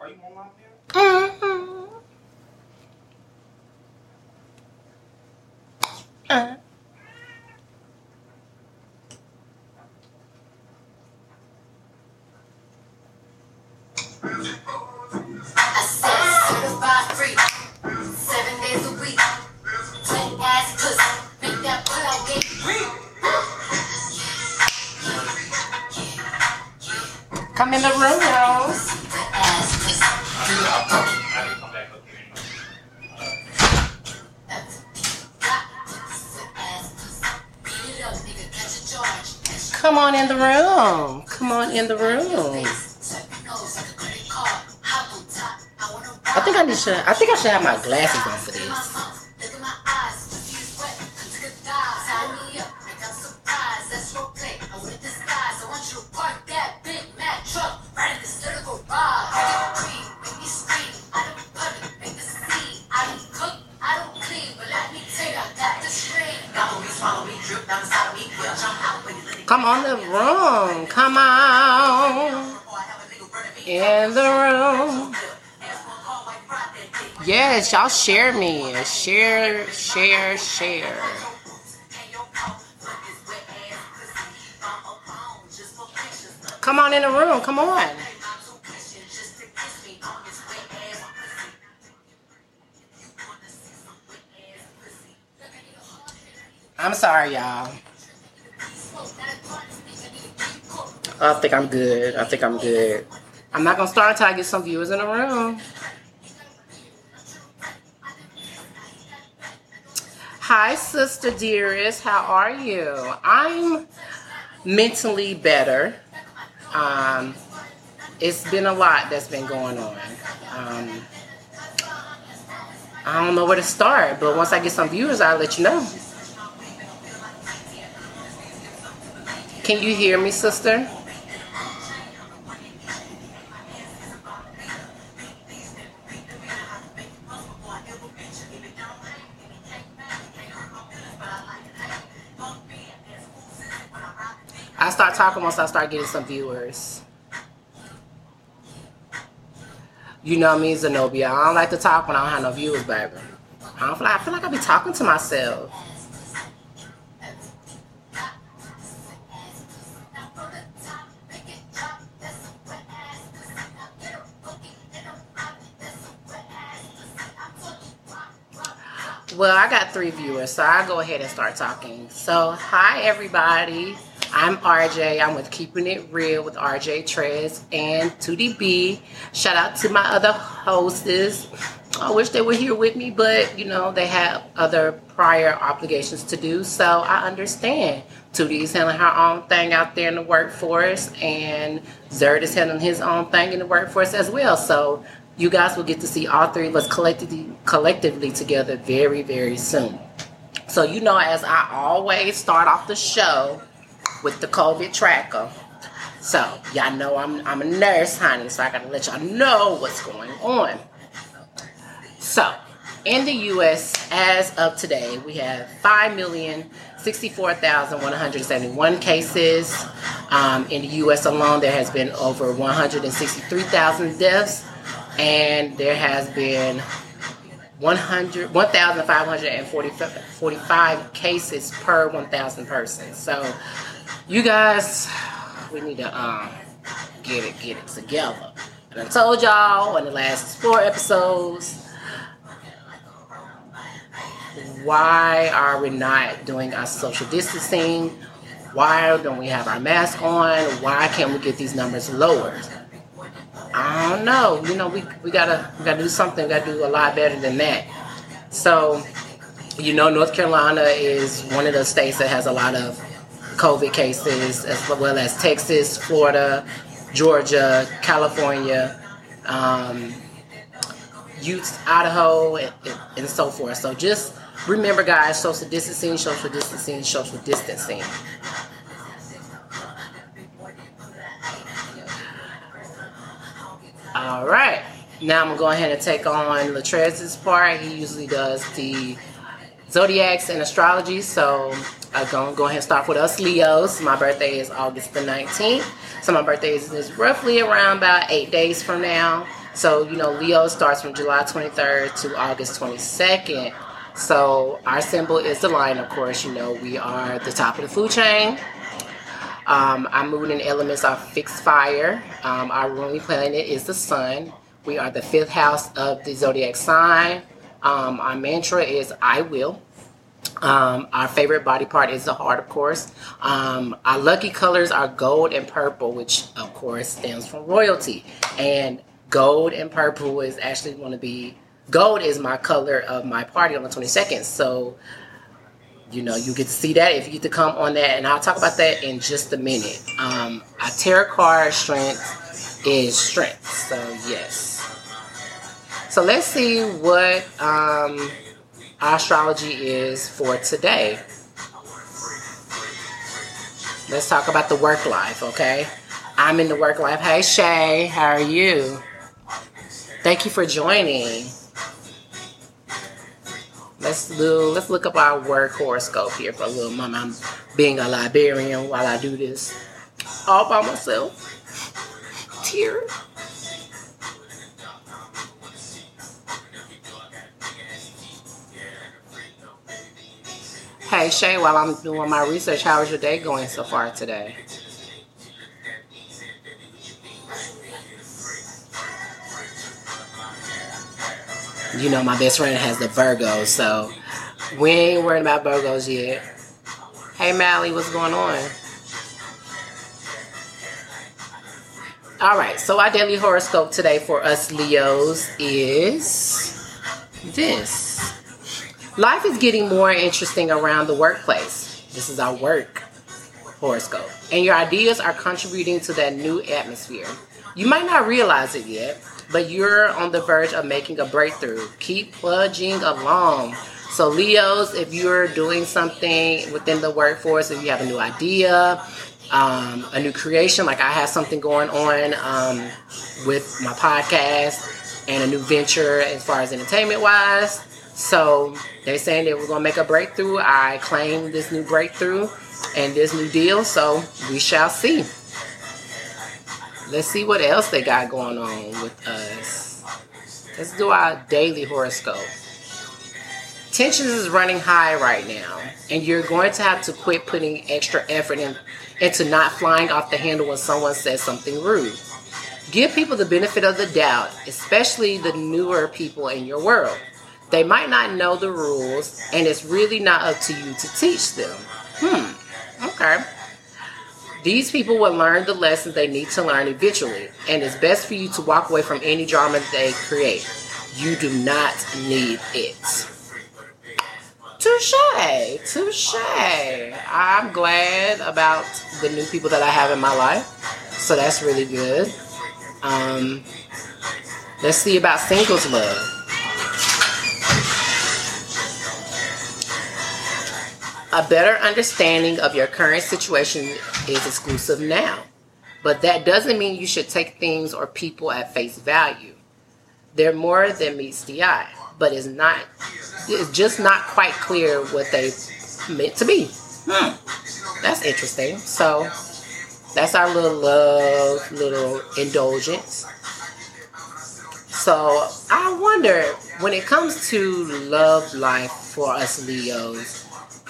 Are you on here? Mm-hmm. Uh. I think I need to. I think I should have my glasses on for this. Come on the room. Come on Yes, y'all share me. Share, share, share. Come on in the room. Come on. I'm sorry, y'all. I think I'm good. I think I'm good. I'm not gonna start until I get some viewers in the room. Hi, sister dearest. How are you? I'm mentally better. Um, it's been a lot that's been going on. Um, I don't know where to start, but once I get some viewers, I'll let you know. Can you hear me, sister? I start talking once I start getting some viewers. You know me, Zenobia. I don't like to talk when I don't have no viewers, baby. I don't feel like I feel like I be talking to myself. Well, I got three viewers, so I'll go ahead and start talking. So, hi everybody. I'm RJ. I'm with Keeping It Real with RJ Trez and 2DB. Shout out to my other hostess. I wish they were here with me, but you know, they have other prior obligations to do, so I understand. 2D is handling her own thing out there in the workforce, and Zerd is handling his own thing in the workforce as well. So you guys will get to see all three of us collectively collectively together very, very soon. So you know, as I always start off the show with the COVID tracker. So y'all know I'm I'm a nurse, honey, so I gotta let y'all know what's going on. So in the US as of today, we have five million sixty-four thousand one hundred seventy-one cases. Um, in the US alone, there has been over 163,000 deaths, and there has been 100 1,545 cases per 1,000 persons. So, you guys, we need to um, get it, get it together. And I told y'all in the last four episodes, why are we not doing our social distancing? Why don't we have our mask on? Why can't we get these numbers lowered? I don't know. You know, we, we gotta we gotta do something. We gotta do a lot better than that. So, you know, North Carolina is one of the states that has a lot of COVID cases, as well as Texas, Florida, Georgia, California, um, Utah, Idaho, and, and so forth. So just remember, guys, social distancing, social distancing, social distancing. All right. Now I'm gonna go ahead and take on Latrez's part. He usually does the zodiacs and astrology, so I'm gonna go ahead and start with us Leos. My birthday is August the 19th, so my birthday is, is roughly around about eight days from now. So, you know, Leo starts from July 23rd to August 22nd. So, our symbol is the lion, of course. You know, we are the top of the food chain. Um, our moon and elements are fixed fire. Um, our ruling planet is the sun. We are the fifth house of the zodiac sign. Um, our mantra is I will. Um, our favorite body part is the heart, of course. Um, our lucky colors are gold and purple, which of course stands for royalty. And gold and purple is actually going to be gold is my color of my party on the 22nd. So, you know, you get to see that if you get to come on that, and I'll talk about that in just a minute. Um, our tarot card strength is strength. So yes. So let's see what um, astrology is for today. Let's talk about the work life, okay? I'm in the work life. Hey Shay, how are you? Thank you for joining. Let's do let's look up our work horoscope here for a little moment. I'm being a librarian while I do this all by myself. Tear. Hey Shay, while I'm doing my research, how is your day going so far today? You know, my best friend has the Virgo, so we ain't worried about Virgos yet. Hey Mally, what's going on? All right, so our daily horoscope today for us Leos is this. Life is getting more interesting around the workplace. This is our work horoscope. And your ideas are contributing to that new atmosphere. You might not realize it yet, but you're on the verge of making a breakthrough. Keep plunging along. So, Leos, if you're doing something within the workforce, if you have a new idea, um, a new creation, like I have something going on um, with my podcast and a new venture as far as entertainment wise. So, they're saying that we're going to make a breakthrough. I claim this new breakthrough and this new deal. So, we shall see. Let's see what else they got going on with us. Let's do our daily horoscope. Tensions is running high right now, and you're going to have to quit putting extra effort in, into not flying off the handle when someone says something rude. Give people the benefit of the doubt, especially the newer people in your world. They might not know the rules, and it's really not up to you to teach them. Hmm, okay. These people will learn the lessons they need to learn eventually, and it's best for you to walk away from any drama they create. You do not need it. Touche, touche. I'm glad about the new people that I have in my life, so that's really good. Um, let's see about singles love. A better understanding of your current situation is exclusive now. But that doesn't mean you should take things or people at face value. They're more than meets the eye, but it's not it's just not quite clear what they meant to be. Hmm. That's interesting. So that's our little love, little indulgence. So I wonder when it comes to love life for us Leos,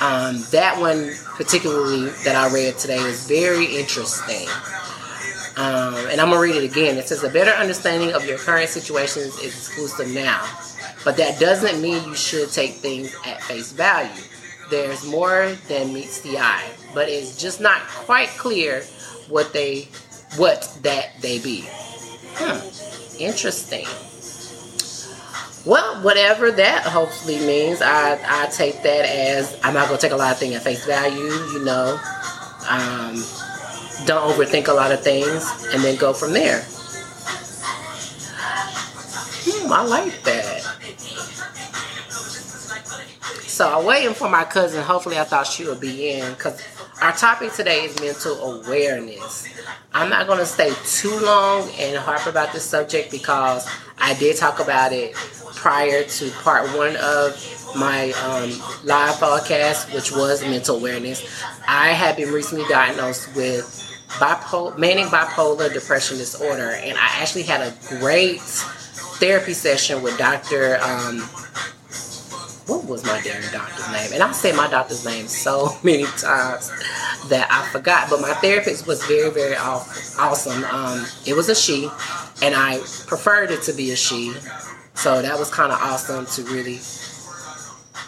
um, that one particularly that I read today is very interesting. Um, and I'm gonna read it again. It says a better understanding of your current situations is exclusive now, but that doesn't mean you should take things at face value. There's more than meets the eye, but it's just not quite clear what they what that they be. Hmm. Interesting. Well, whatever that hopefully means, I, I take that as I'm not going to take a lot of things at face value, you know. Um, don't overthink a lot of things and then go from there. Hmm, I like that. So I'm waiting for my cousin. Hopefully, I thought she would be in because our topic today is mental awareness. I'm not going to stay too long and harp about this subject because I did talk about it prior to part one of my um, live podcast, which was mental awareness. I had been recently diagnosed with bipolar, manic bipolar depression disorder, and I actually had a great therapy session with Dr. Um, what was my damn doctor's name? And I say my doctor's name so many times that I forgot. But my therapist was very, very awesome. Um, it was a she, and I preferred it to be a she. So that was kind of awesome to really.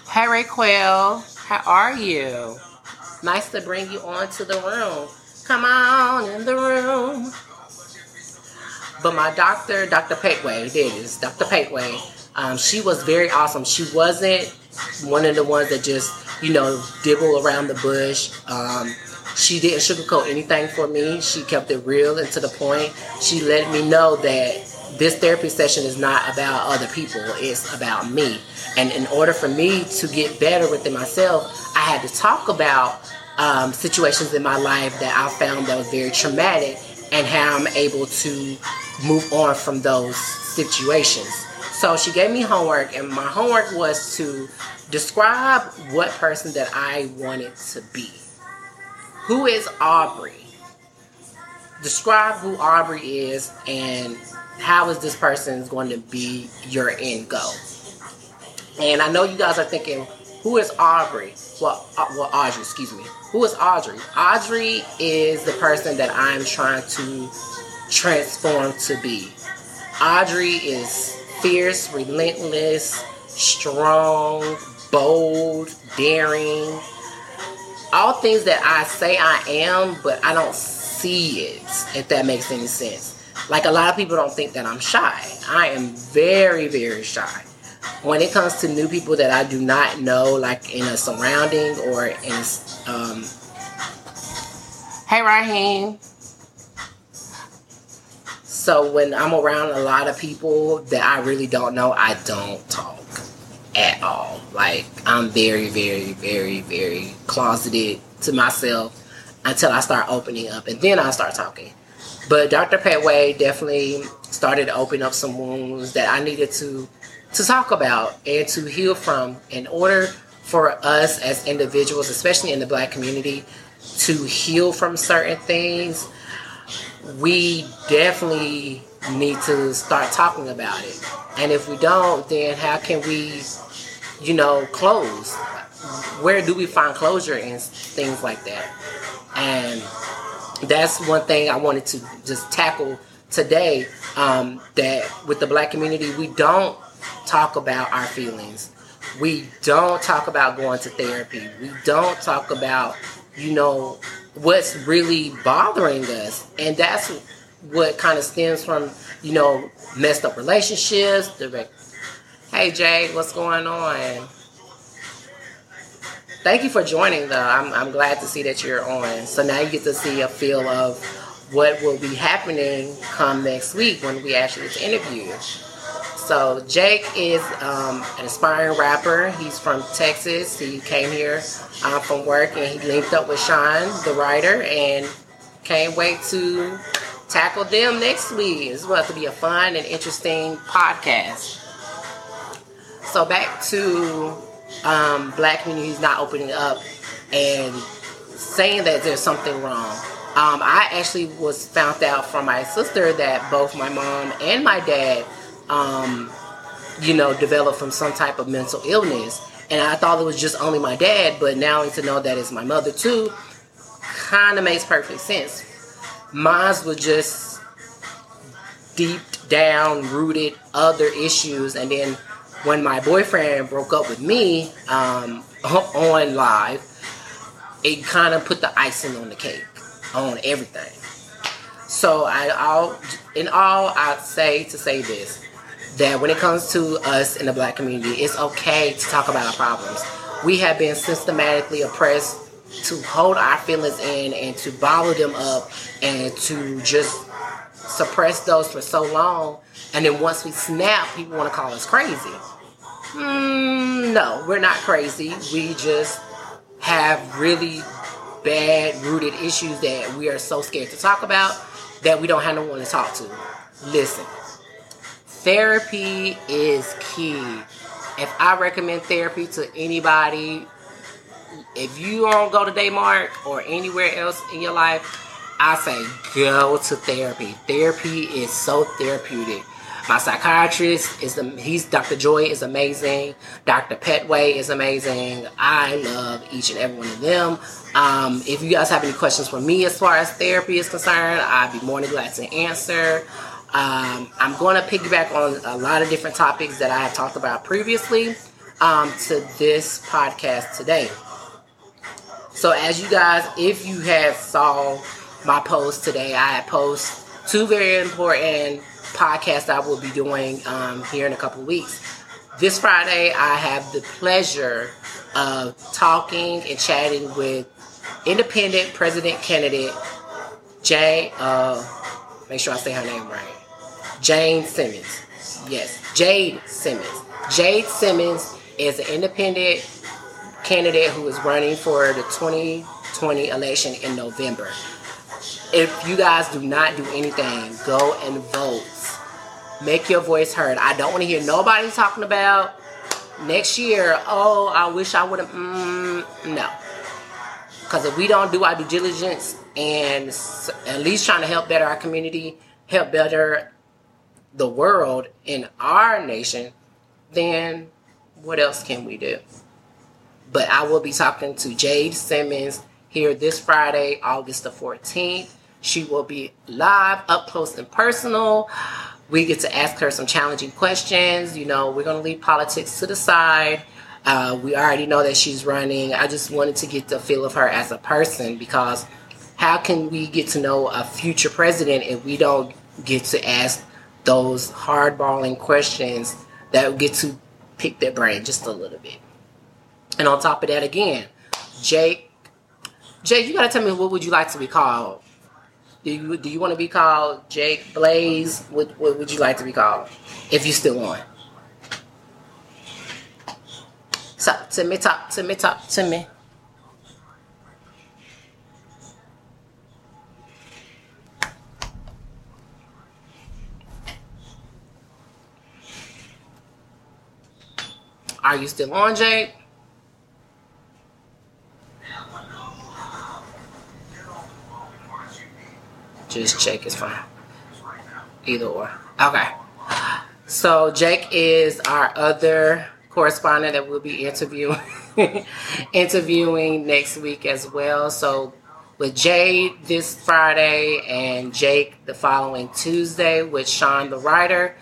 Hey, Raquel, how are you? Nice to bring you onto the room. Come on in the room. But my doctor, Dr. Petway, there it is, Dr. Petway, um, she was very awesome. She wasn't one of the ones that just, you know, dibble around the bush. Um, she didn't sugarcoat anything for me. She kept it real and to the point. She let me know that this therapy session is not about other people, it's about me. And in order for me to get better within myself, I had to talk about um, situations in my life that I found that was very traumatic and how I'm able to move on from those situations. So she gave me homework, and my homework was to describe what person that I wanted to be. Who is Aubrey? Describe who Aubrey is and how is this person going to be your end goal. And I know you guys are thinking, who is Aubrey? Well, uh, well, Audrey, excuse me. Who is Audrey? Audrey is the person that I'm trying to transform to be. Audrey is fierce, relentless, strong, bold, daring. All things that I say I am, but I don't see it, if that makes any sense. Like a lot of people don't think that I'm shy. I am very, very shy. When it comes to new people that I do not know, like in a surrounding or in, um, hey Raheem. So when I'm around a lot of people that I really don't know, I don't talk at all. Like I'm very, very, very, very closeted to myself until I start opening up, and then I start talking. But Dr. Petway definitely started to open up some wounds that I needed to to talk about and to heal from in order for us as individuals, especially in the black community, to heal from certain things. We definitely need to start talking about it. And if we don't, then how can we, you know, close? Where do we find closure in things like that? And that's one thing I wanted to just tackle today. Um, that with the black community, we don't talk about our feelings. We don't talk about going to therapy. We don't talk about, you know, what's really bothering us. And that's what kind of stems from, you know, messed up relationships. The, hey, Jay, what's going on? Thank you for joining, though. I'm, I'm glad to see that you're on. So now you get to see a feel of what will be happening come next week when we actually interview. So Jake is um, an aspiring rapper. He's from Texas. He came here uh, from work and he linked up with Sean, the writer, and can't wait to tackle them next week. It's going to be a fun and interesting podcast. So back to um, black communities not opening up and saying that there's something wrong. Um, I actually was found out from my sister that both my mom and my dad, um, you know, developed from some type of mental illness. And I thought it was just only my dad, but now to know that it's my mother too, kind of makes perfect sense. Mine was just deep down rooted other issues, and then when my boyfriend broke up with me um, on live, it kind of put the icing on the cake on everything. So I all in all I'd say to say this that when it comes to us in the black community, it's okay to talk about our problems. We have been systematically oppressed to hold our feelings in and to bottle them up and to just suppress those for so long. And then once we snap, people want to call us crazy. Mm, no, we're not crazy. We just have really bad rooted issues that we are so scared to talk about that we don't have no one to talk to. Listen, therapy is key. If I recommend therapy to anybody, if you don't go to Daymark or anywhere else in your life, I say go to therapy. Therapy is so therapeutic. My psychiatrist is the he's Dr. Joy is amazing. Dr. Petway is amazing. I love each and every one of them. Um, if you guys have any questions for me as far as therapy is concerned, I'd be more than glad to answer. Um, I'm going to piggyback on a lot of different topics that I have talked about previously um, to this podcast today. So as you guys, if you have saw my post today, I post two very important podcasts I will be doing um, here in a couple weeks. This Friday, I have the pleasure of talking and chatting with independent president candidate Jay. Uh, make sure I say her name right. Jane Simmons. Yes, Jade Simmons. Jade Simmons is an independent candidate who is running for the 2020 election in November. If you guys do not do anything, go and vote. Make your voice heard. I don't want to hear nobody talking about next year. Oh, I wish I would have. Mm, no. Because if we don't do our due diligence and at least trying to help better our community, help better the world in our nation, then what else can we do? But I will be talking to Jade Simmons here this Friday, August the 14th. She will be live, up close and personal. We get to ask her some challenging questions. You know, we're going to leave politics to the side. Uh, we already know that she's running. I just wanted to get the feel of her as a person because how can we get to know a future president if we don't get to ask those hardballing questions that get to pick their brain just a little bit? And on top of that, again, Jake, Jake, you gotta tell me what would you like to be called? Do you do you want to be called Jake Blaze? What, what would you like to be called if you still on? Talk to me, talk to me, talk to me. Are you still on, Jake? Just Jake is fine. Either or. Okay. So Jake is our other correspondent that we'll be interviewing interviewing next week as well. So with Jade this Friday and Jake the following Tuesday with Sean the writer.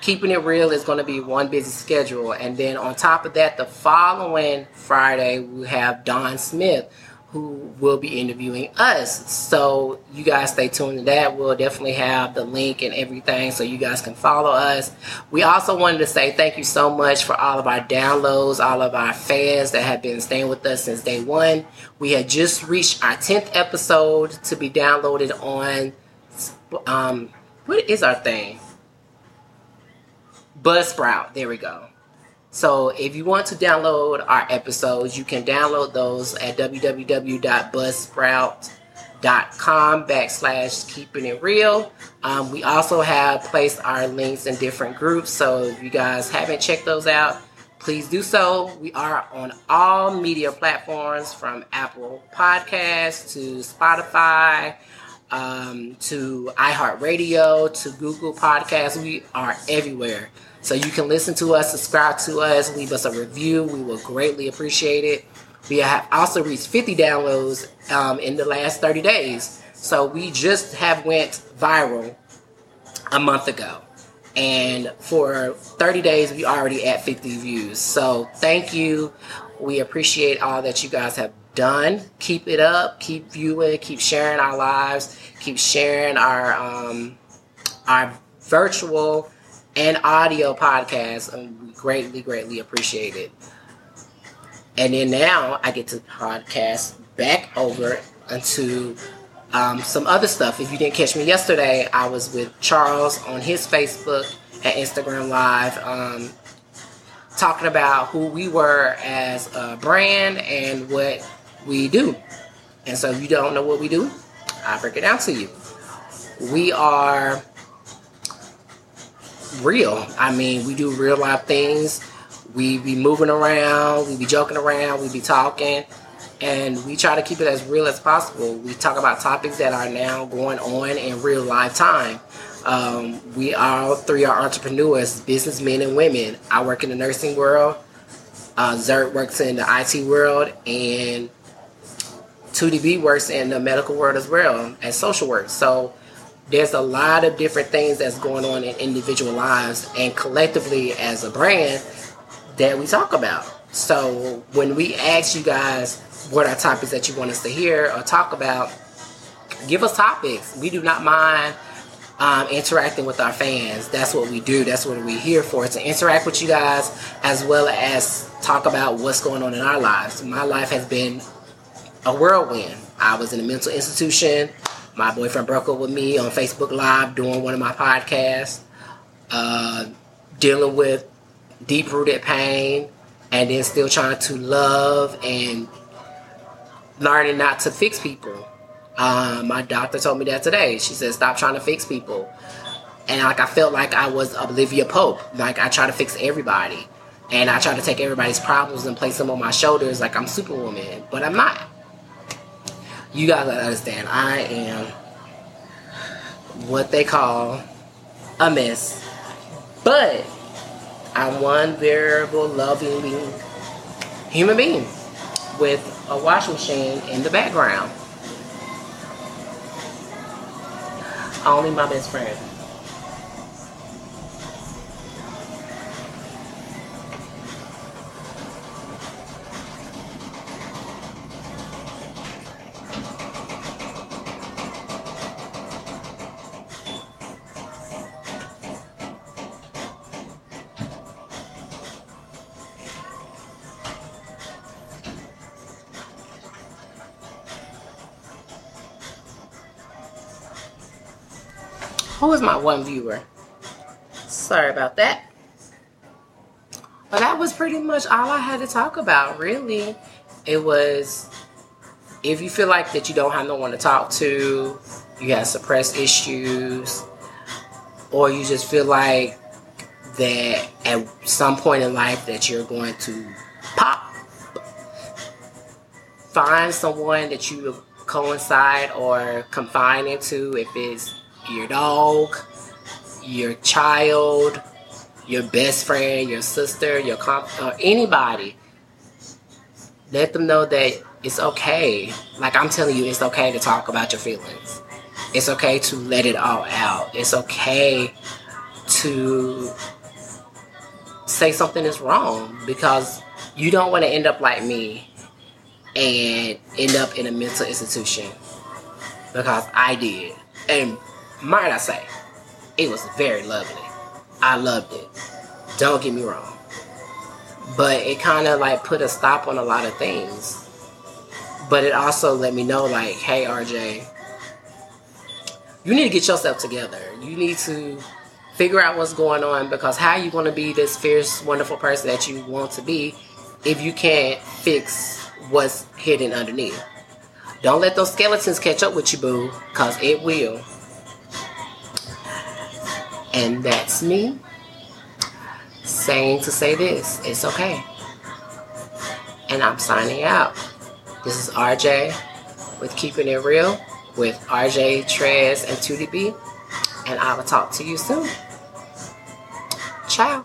Keeping it real is going to be one busy schedule. And then on top of that, the following Friday, we have Don Smith, who will be interviewing us. So you guys stay tuned to that. We'll definitely have the link and everything so you guys can follow us. We also wanted to say thank you so much for all of our downloads, all of our fans that have been staying with us since day one. We had just reached our 10th episode to be downloaded on, um, what is our thing? Buzzsprout. There we go. So if you want to download our episodes, you can download those at www.buzzsprout.com backslash keeping it real. Um, we also have placed our links in different groups. So if you guys haven't checked those out, please do so. We are on all media platforms from Apple Podcasts to Spotify um, to iHeartRadio to Google Podcasts. We are everywhere. So you can listen to us, subscribe to us, leave us a review. We will greatly appreciate it. We have also reached 50 downloads um, in the last 30 days. So we just have went viral a month ago. And for 30 days, we already at 50 views. So thank you. We appreciate all that you guys have done. Keep it up. Keep viewing. Keep sharing our lives. Keep sharing our um, our virtual and audio podcast. And we greatly, greatly appreciate it. And then now I get to podcast back over into um, some other stuff. If you didn't catch me yesterday, I was with Charles on his Facebook and Instagram Live um, talking about who we were as a brand and what we do. And so if you don't know what we do, I'll break it down to you. We are real. I mean, we do real life things. We be moving around, we be joking around, we be talking. and we try to keep it as real as possible. We talk about topics that are now going on in real life time. Um, we all three are entrepreneurs, businessmen and women. I work in the nursing world. Uh, Zert works in the IT world, and 2DB works in the medical world as well as social work. So there's a lot of different things that's going on in individual lives and collectively as a brand that we talk about. So when we ask you guys what are topics that you want us to hear or talk about, give us topics. We do not mind um, interacting with our fans. That's what we do. That's what we're here for to interact with you guys as well as talk about what's going on in our lives. My life has been a whirlwind. I was in a mental institution. My boyfriend broke up with me on Facebook Live doing one of my podcasts, uh, dealing with deep rooted pain, and then still trying to love and learning not to fix people. Um, my doctor told me that today. She said, "Stop trying to fix people." And like I felt like I was Olivia Pope. Like I try to fix everybody, and I try to take everybody's problems and place them on my shoulders like I'm Superwoman, but I'm not. You guys gotta understand, I am what they call a mess, but I'm one variable, loving human being with a washing machine in the background. Only my best friend. Who is my one viewer? Sorry about that. But that was pretty much all I had to talk about, really. It was if you feel like that you don't have no one to talk to, you have suppressed issues, or you just feel like that at some point in life that you're going to pop, find someone that you coincide or confine into if it's your dog, your child, your best friend, your sister, your comp, or anybody. Let them know that it's okay. Like I'm telling you, it's okay to talk about your feelings. It's okay to let it all out. It's okay to say something is wrong because you don't want to end up like me and end up in a mental institution because I did. And might I say, it was very lovely. I loved it. Don't get me wrong. But it kind of like put a stop on a lot of things. But it also let me know, like, hey, RJ, you need to get yourself together. You need to figure out what's going on because how you going to be this fierce, wonderful person that you want to be if you can't fix what's hidden underneath. Don't let those skeletons catch up with you, boo, because it will. And that's me saying to say this. It's okay. And I'm signing out. This is RJ with Keeping It Real with RJ Trez and 2DB. And I will talk to you soon. Ciao.